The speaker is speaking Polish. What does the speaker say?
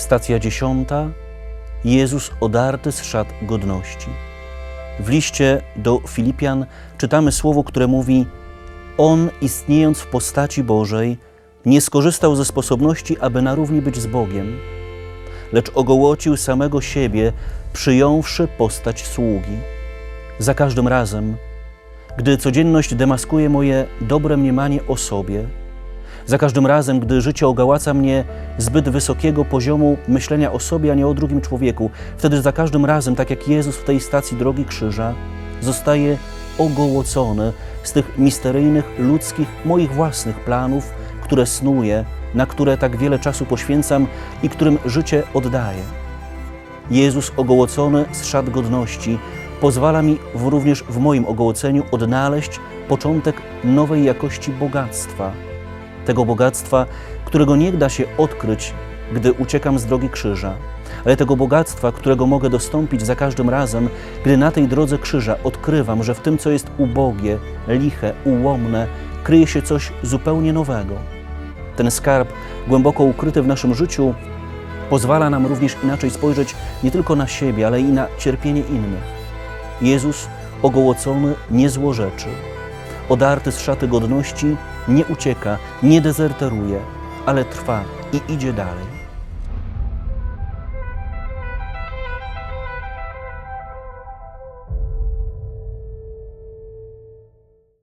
Stacja dziesiąta. Jezus odarty z szat godności. W liście do Filipian czytamy słowo, które mówi: On, istniejąc w postaci Bożej, nie skorzystał ze sposobności, aby na równi być z Bogiem, lecz ogołocił samego siebie, przyjąwszy postać sługi. Za każdym razem, gdy codzienność demaskuje moje dobre mniemanie o sobie, za każdym razem, gdy życie ogałaca mnie zbyt wysokiego poziomu myślenia o sobie, a nie o drugim człowieku, wtedy za każdym razem, tak jak Jezus w tej stacji drogi krzyża, zostaje ogołocony z tych misteryjnych, ludzkich, moich własnych planów, które snuję, na które tak wiele czasu poświęcam i którym życie oddaję. Jezus ogołocony z szat godności pozwala mi w, również w moim ogołoceniu odnaleźć początek nowej jakości bogactwa. Tego bogactwa, którego nie da się odkryć, gdy uciekam z drogi krzyża, ale tego bogactwa, którego mogę dostąpić za każdym razem, gdy na tej drodze krzyża odkrywam, że w tym, co jest ubogie, liche, ułomne, kryje się coś zupełnie nowego. Ten skarb, głęboko ukryty w naszym życiu, pozwala nam również inaczej spojrzeć nie tylko na siebie, ale i na cierpienie innych. Jezus ogołocony nie złorzeczy, odarty z szaty godności nie ucieka, nie dezerteruje, ale trwa i idzie dalej.